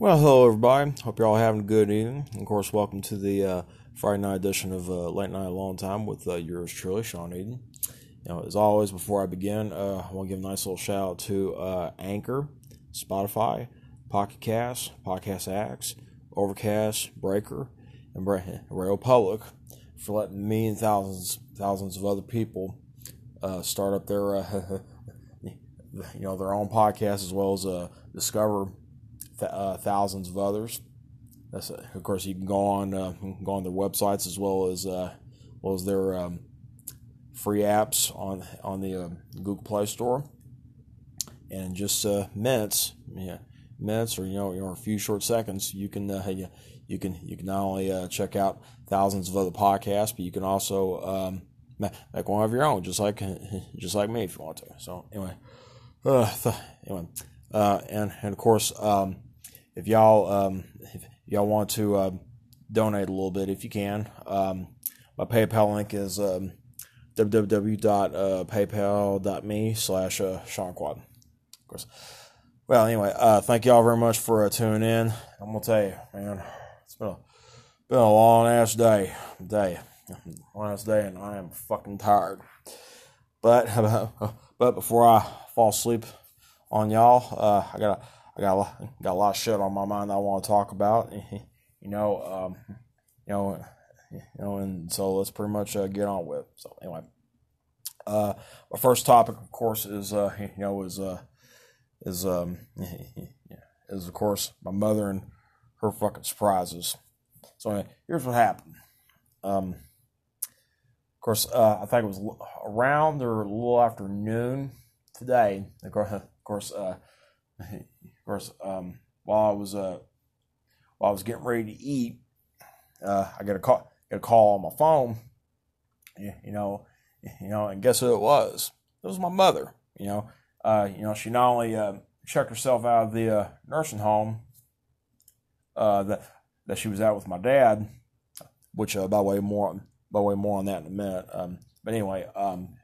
Well, hello everybody. Hope you're all having a good evening. Of course, welcome to the uh, Friday night edition of uh, Late Night Long Time with uh, yours truly, Sean Eden. You know, as always, before I begin, uh, I want to give a nice little shout out to uh, Anchor, Spotify, Pocket Cast, Podcast Addict, Overcast, Breaker, and Radio Public for letting me and thousands thousands of other people uh, start up their you know their own podcast as well as discover th- uh, thousands of others. That's uh, of course you can go on uh, go on their websites as well as uh, well as their um, free apps on on the uh, Google Play Store. And in just minutes, yeah, minutes or you know, know, a few short seconds, you can you, you can you can not only check out thousands of other podcasts, but you can also um, make one of your own, just like just like me if you want to. So anyway, uh, th- anyway, uh, and and of course, um, if y'all um, if y'all want to uh, donate a little bit, if you can, um, my PayPal link is um, www.paypal.me slash uh, Sean Quad. Of course. Well, anyway, uh, thank y'all very much for uh, tuning in. I'm gonna tell you, man, it's been a been a long ass day, day, long ass day, and I am fucking tired. But but before I fall asleep on y'all, uh, I gotta I got a lot, got a lot of shit on my mind I want to talk about. You know, um, you know, you know, and so let's pretty much uh, get on with. So anyway, uh, my first topic, of course, is uh, you know, is uh, is um, is of course my mother and her fucking surprises. So anyway, here's what happened. Um, of course, uh, I think it was around or a little after noon today. Of course, of course uh, course, um, while I was uh, while I was getting ready to eat, uh, I got a call, got a call on my phone. You, know, you know, and guess who it was? It was my mother. You know, uh, you know, she not only uh, checked herself out of the uh, nursing home uh, that that she was at with my dad, which uh, by the way more by the way more on that in a minute. Um, but anyway, um,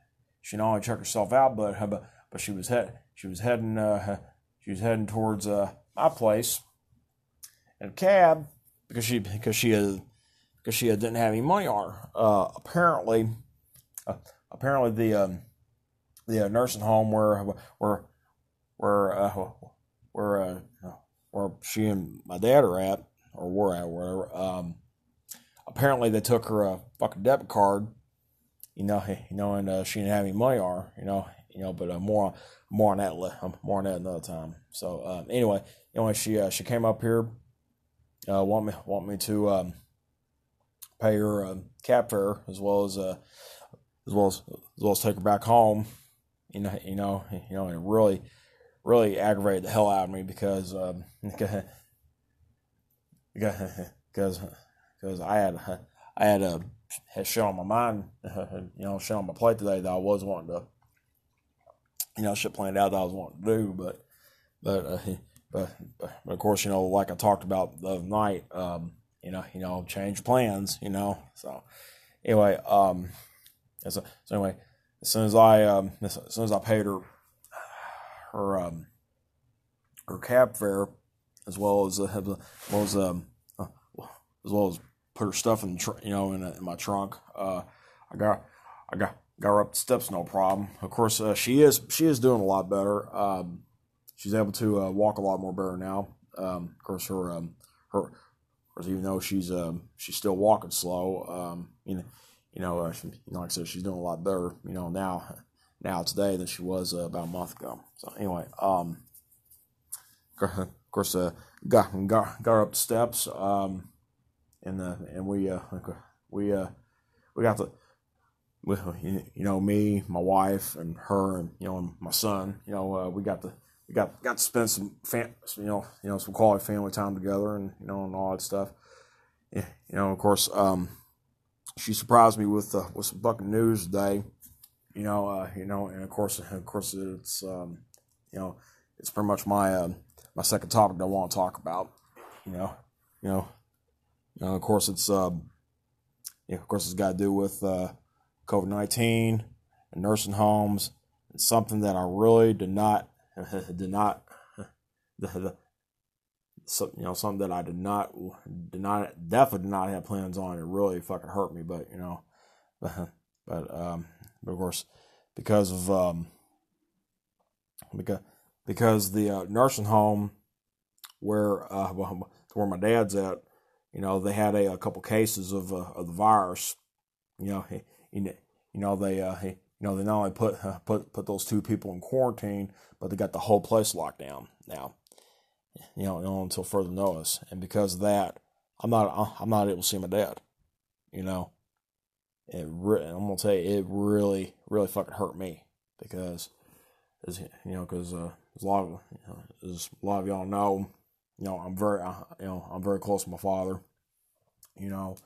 she not only checked herself out, but but but she was head she was heading uh, she was heading towards uh, my place in a cab because she because she had because she didn't have any money on her. Uh, apparently, uh, apparently the um, the uh, nursing home where where where uh, where uh, where she and my dad are at or were at whatever. Um, apparently they took her a fucking debit card. You know, you know, and uh, she didn't have any money on her. You know, you know, but uh, more more on that um, more on that another time. So um, anyway, anyway, she uh, she came up here, uh, want me want me to um, pay her um, cab fare as well as uh, as well as as well as take her back home. You know, you know, you know, it really really aggravated the hell out of me because um, because because I had I had a had shit on my mind, you know, shit on my plate today that I was wanting to you know, shit planned out that I was wanting to do, but, but, uh, but, but, of course, you know, like I talked about the night, um, you know, you know, change plans, you know, so anyway, um, so, so anyway, as soon as I, um, as soon as I paid her, her, um, her cab fare, as well as, uh, as well as, um, uh, as well as put her stuff in, the tr- you know, in, a, in my trunk, uh, I got, I got, got her up the steps no problem. Of course, uh, she is she is doing a lot better. Um, she's able to uh, walk a lot more better now. Um, of course, her um, her even though she's um, she's still walking slow, um, you know, you know, uh, she, like I said, she's doing a lot better, you know, now now today than she was uh, about a month ago. So anyway, um, of course, uh, got got got her up the steps, um, and uh, and we uh, we we got the well, you know, me, my wife, and her, and you know, and my son. You know, uh, we got to we got got to spend some fam- you know, you know, some quality family time together, and you know, and all that stuff. Yeah, you know, of course, um, she surprised me with uh, with some fucking news today. You know, uh, you know, and of course, of course, it's um, you know, it's pretty much my uh, my second topic that I want to talk about. You know, you know, you know, of course, it's um, yeah, of course, it's got to do with uh COVID 19 and nursing homes. It's something that I really did not, did not, you know, something that I did not, did not, definitely did not have plans on. It really fucking hurt me, but you know, but, but um, but of course, because of um, because because the uh, nursing home where uh, where my dad's at, you know, they had a, a couple cases of uh, of the virus. You know, you know they uh, you know they not only put uh, put put those two people in quarantine, but they got the whole place locked down now. You know, you know until further notice, and because of that, I'm not I'm not able to see my dad. You know, it re- I'm gonna tell you, it really really fucking hurt me because, as you know, because uh, as a lot of you know, as a lot of y'all know, you know, I'm very, uh, you know, I'm very close to my father, you know,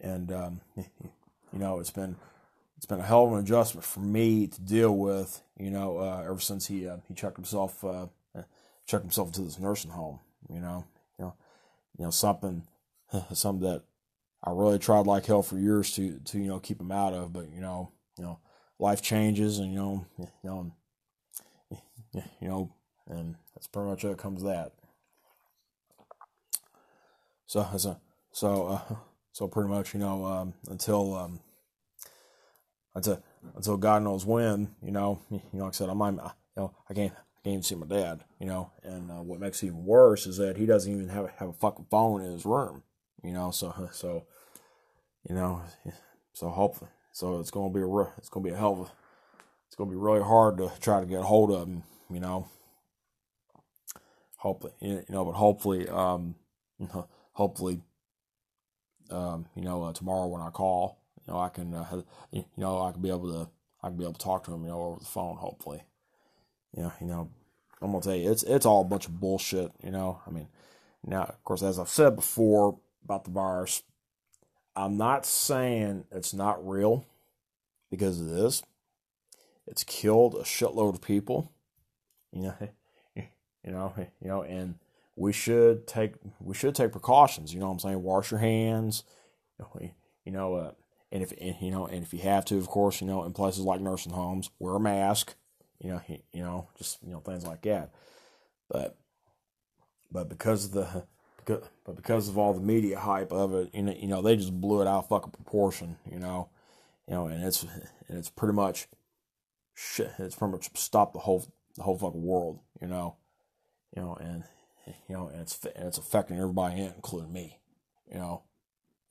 and um, you know, it's been it's been a hell of an adjustment for me to deal with, you know, uh, ever since he uh, he checked himself uh, checked himself into this nursing home, you know, you know, you know something something that I really tried like hell for years to to you know keep him out of, but you know, you know, life changes, and you know, you know, you know, and that's pretty much how it comes that. So so so uh, so pretty much you know um, until um, until until God knows when you know you know like I said I'm not you know I can't I can't even see my dad you know and uh, what makes it even worse is that he doesn't even have have a fucking phone in his room you know so so you know so hopefully so it's gonna be a it's gonna be a hell of a it's gonna be really hard to try to get hold of him you know. Hopefully you know but hopefully um hopefully, um, you know, uh, tomorrow when I call, you know, I can, uh, you know, I can be able to, I can be able to talk to him, you know, over the phone. Hopefully, you know, you know, I'm gonna tell you, it's it's all a bunch of bullshit. You know, I mean, now of course, as I've said before about the virus, I'm not saying it's not real because it is. It's killed a shitload of people. You know, you know, you know, and we should take we should take precautions. You know what I'm saying? Wash your hands. You know, uh, and if and, you know, and if you have to, of course, you know, in places like nursing homes, wear a mask. You know, you know, just you know things like that. But but because of the because, but because of all the media hype of it, you know, you know, they just blew it out fucking proportion. You know, you know, and it's and it's pretty much shit. It's pretty much stopped the whole the whole fucking world. You know, you know, and you know, and it's and it's affecting everybody, including me. You know,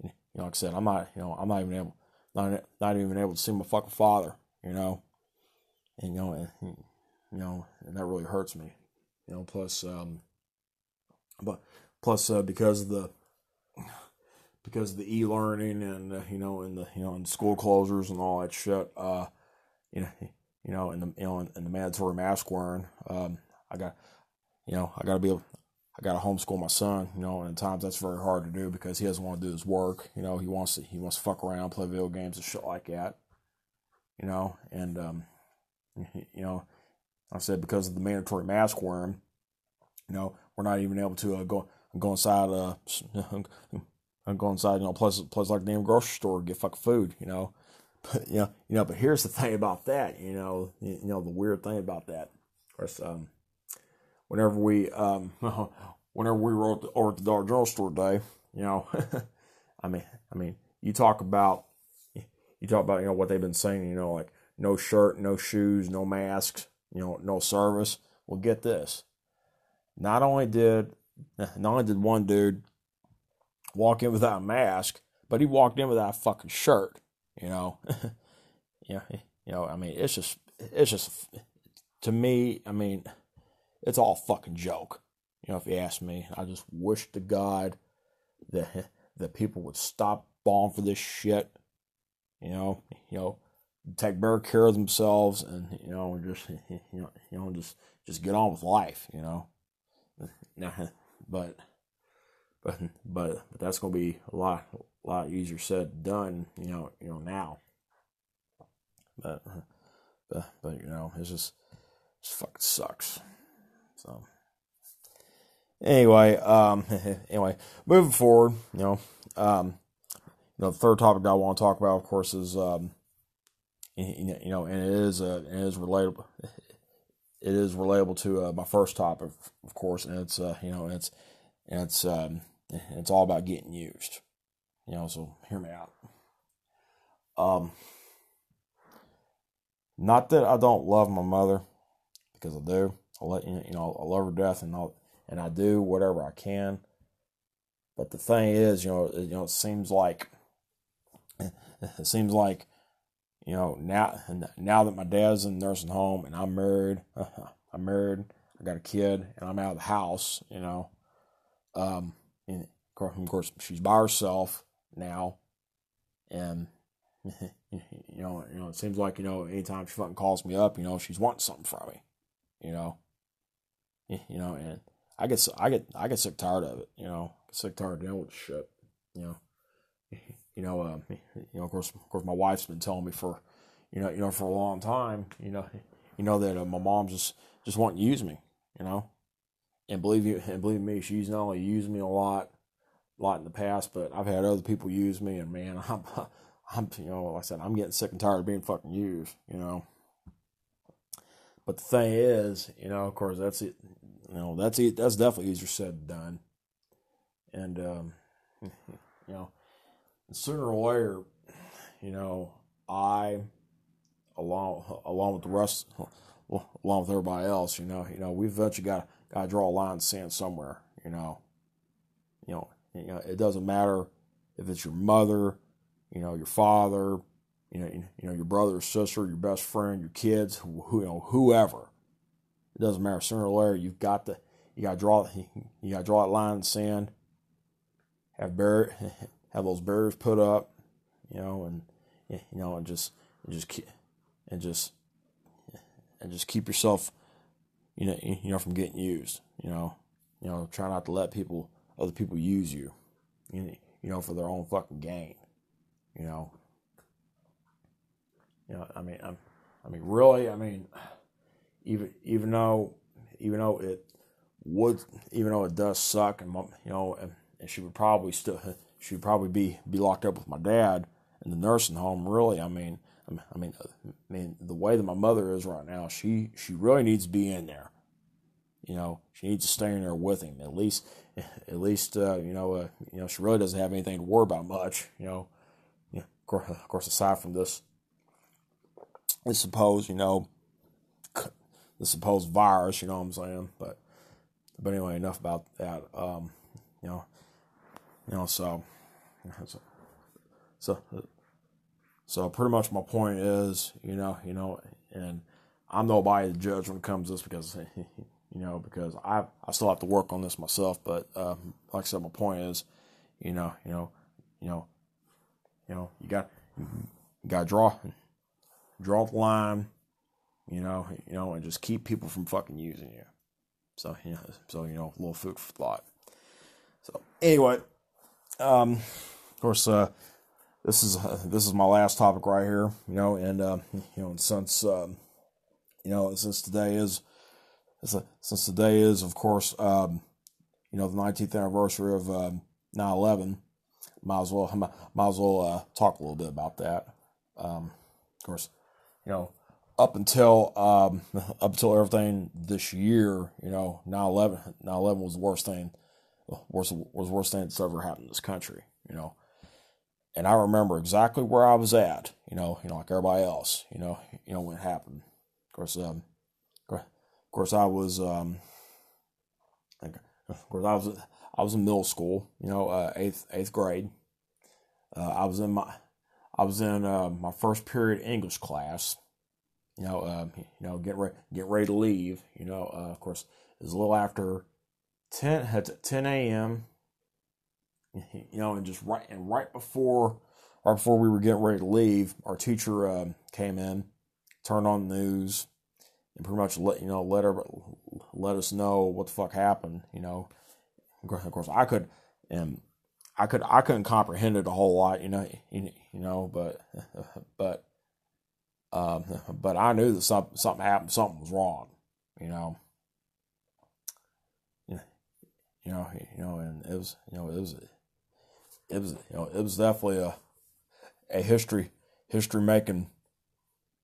you know, like I said, I'm not, you know, I'm not even able, not not even able to see my fucking father. You know, and you know, and you know, and that really hurts me. You know, plus, um, but plus uh, because of the because of the e-learning and uh, you know and the you know and school closures and all that shit uh you know you know and the you know and, the mandatory mask wearing um I got you know I got to be able I got to homeschool my son, you know, and at times that's very hard to do because he doesn't want to do his work. You know, he wants to he wants to fuck around, play video games and shit like that. You know, and um, you know, I said because of the mandatory mask wearing, you know, we're not even able to uh, go go inside uh go inside, you know, plus plus like the damn grocery store get fucking food, you know. But you know, you know, but here's the thing about that, you know, you know, the weird thing about that. Of course, um, whenever we um whenever we were at the, or at the Dollar General store day, you know, I mean, I mean, you talk about you talk about you know what they've been saying, you know, like no shirt, no shoes, no masks, you know, no service. Well, get this. Not only did not only did one dude walk in without a mask, but he walked in without a fucking shirt. You know, yeah, you know, I mean, it's just it's just to me. I mean it's all fucking joke. You know, if you ask me, I just wish to God that that people would stop falling for this shit. You know, you know, take better care of themselves, and you know, just you know, you know, just just get on with life. You know, but but but but that's gonna be a lot a lot easier said than done. You know, you know now. But but but you know, it's just it fucking sucks. So anyway, um, anyway, moving forward, you know, um, you know, the third topic I want to talk about, of course, is um, you know, and it is uh, it is relatable. It is relatable to uh, my first topic, of course, and it's uh, you know, it's it's um, it's all about getting used. You know, so hear me out. Um, not that I don't love my mother, because I do. I let you know I love her death, and I and I do whatever I can. But the thing is, you know, you know, it seems like it seems like you know now now that my dad's in the nursing home and I'm married, I'm married, I got a kid, and I'm out of the house. You know, um, and of course she's by herself now, and you know, you know, it seems like you know, anytime she fucking calls me up, you know, she's wanting something from me, you know, you know, and I get, I get, I get sick tired of it, you know, sick tired of dealing with shit, you know, you know, uh, you know, of course, of course, my wife's been telling me for, you know, you know, for a long time, you know, you know that uh, my mom just just to use me, you know, and believe you, and believe me, she's not only used me a lot, a lot in the past, but I've had other people use me, and man, I'm I'm, you know, like I said, I'm getting sick and tired of being fucking used, you know. But the thing is, you know, of course, that's it. You know, that's it. That's definitely easier said than done. And um, you know, sooner or later, you know, I, along along with the rest, along with everybody else, you know, you know, we've eventually got got to draw a line in sand somewhere. You know, you know, you know, it doesn't matter if it's your mother you know, your father, you know, you know, your brother or sister, your best friend, your kids, who, you know, whoever. It doesn't matter. Sooner or later, you've got to, you got to draw, you got to draw that line in the sand. Have bar, have those barriers put up, you know, and you know, and just, and just, and just, and just keep yourself, you know, you know, from getting used. You know, you know, try not to let people, other people use you, you know, for their own fucking gain. You know, you know. I mean, I'm, I mean, really. I mean, even even though even though it would even though it does suck, and you know, and, and she would probably still she would probably be be locked up with my dad in the nursing home. Really, I mean, I mean, I mean, the way that my mother is right now, she she really needs to be in there. You know, she needs to stay in there with him at least. At least, uh, you know, uh, you know, she really doesn't have anything to worry about much. You know, of course, aside from this, the supposed, you know, the supposed virus, you know what I'm saying? But, but anyway, enough about that. Um, you know, you know, so, so, so so pretty much my point is, you know, you know, and I'm nobody to judge when it comes to this because, you know, because I I still have to work on this myself. But um, like I said, my point is, you know, you know, you know, you know, you got you got to draw draw the line, you know, you know, and just keep people from fucking using you. So you know, so you know, a little food for thought. So anyway, um, of course, uh, this is uh, this is my last topic right here, you know, and uh, you know, and since um, you know, since today is since today is, of course, um, you know, the 19th anniversary of um, 9/11 might as well might as well uh, talk a little bit about that. Um, of course, you know, up until um, up until everything this year, you know, 9/11 9/11 was the worst thing worst was the worst thing that's ever happened in this country. You know, and I remember exactly where I was at. You know, you know, like everybody else. You know, you know when it happened. Of course, um, of course, I was um, of course I was I was in middle school, you know, uh, eighth eighth grade. Uh, I was in my I was in uh, my first period English class. You know, um, you know, get ready get ready to leave. You know, uh, of course, it was a little after 10, 10 a.m. You know, and just right and right before right before we were getting ready to leave, our teacher um, came in, turned on the news, and pretty much let you know let her let us know what the fuck happened. You know, of course, I could, and I could, I couldn't comprehend it a whole lot, you know, you, know, but, but, um, but I knew that something, something happened, something was wrong, you know. You know, you know, and it was, you know, it was, it was, you know, it was definitely a, a history, history making,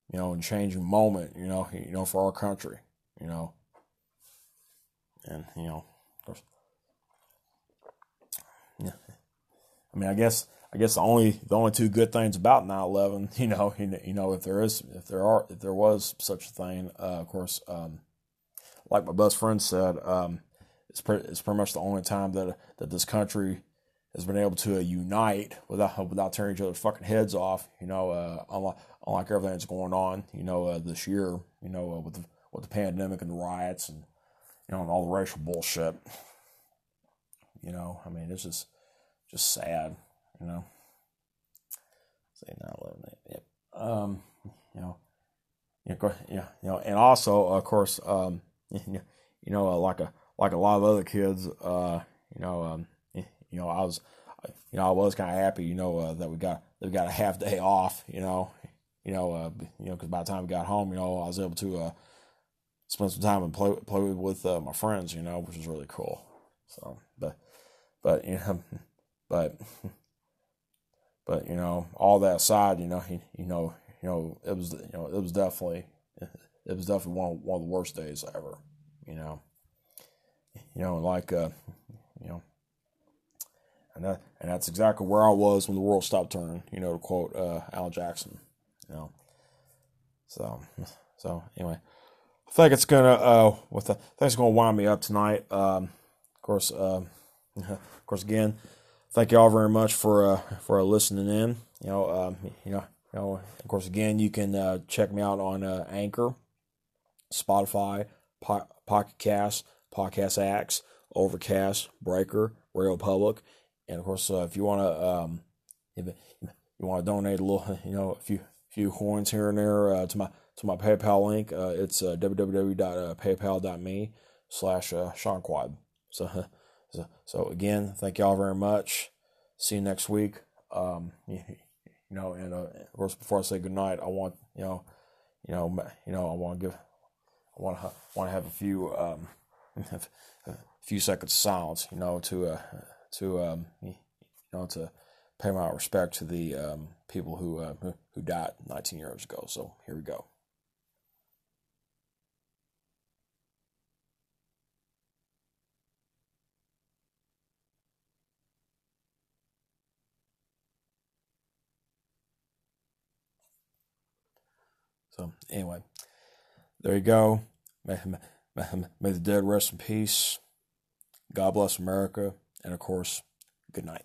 you know, and changing moment, you know, you know, for our country, you know, and you know, course, I mean, I guess I guess the only the only two good things about 9/11, you know, you know, if there is if there are if there was such a thing, uh, of course, um, like my best friend said, um, it's pretty it's pretty much the only time that that this country has been able to uh, unite without without tearing each other's fucking heads off. You know, uh, unlike, unlike everything that's going on, you know, uh, this year, you know, uh, with the, with the pandemic and the riots and you know and all the racial bullshit. You know, I mean, it's just just sad you know. Say not eleven. Yep. Um, you know, yeah, yeah, you know, and also, of course, um, you know, uh, like a like a lot of other kids, uh, you know, um, you know, I was, you know, I was kind of happy, you know, uh, that we got that we got a half day off, you know, you know, uh, you know, because by the time we got home, you know, I was able to uh, spend some time and play play with uh, my friends, you know, which was really cool. So, but, but you know, but but you know, all that aside, you know, he, you know, you know, it was, you know, it was definitely, it was definitely one one of the worst days ever. You know, you know, like, uh, you know, and that, and that's exactly where I was when the world stopped turning. You know, to quote uh, Alan Jackson. You know, so, so anyway, I think it's gonna, uh, with the, I think it's gonna wind me up tonight. Um, of course, uh, of course, again thank you all very much for uh, for listening in. You know, um, you know, you know. Of course, again, you can uh, check me out on uh, Anchor, Spotify, po- Pocket Cast, Podcast Addict, Overcast, Breaker, Radio Public, and of course, uh, if you want to, um, if you want to donate a little, you know, a few few coins here and there uh, to my to my PayPal link, uh, it's uh, www.paypal.me slash Sean Quad. So. So, so again, thank y'all very much. See you next week. Um, you, you know, and uh, of course, before I say goodnight, I want you know, you know, you know, I want to give, I want to want to have a few um, a few seconds of silence, you know, to uh, to um, you know, to pay my respect to the um, people who uh, who died 19 years ago. So here we go. So anyway, there you go. May, may, may the dead rest in peace. God bless America, and of course, good night.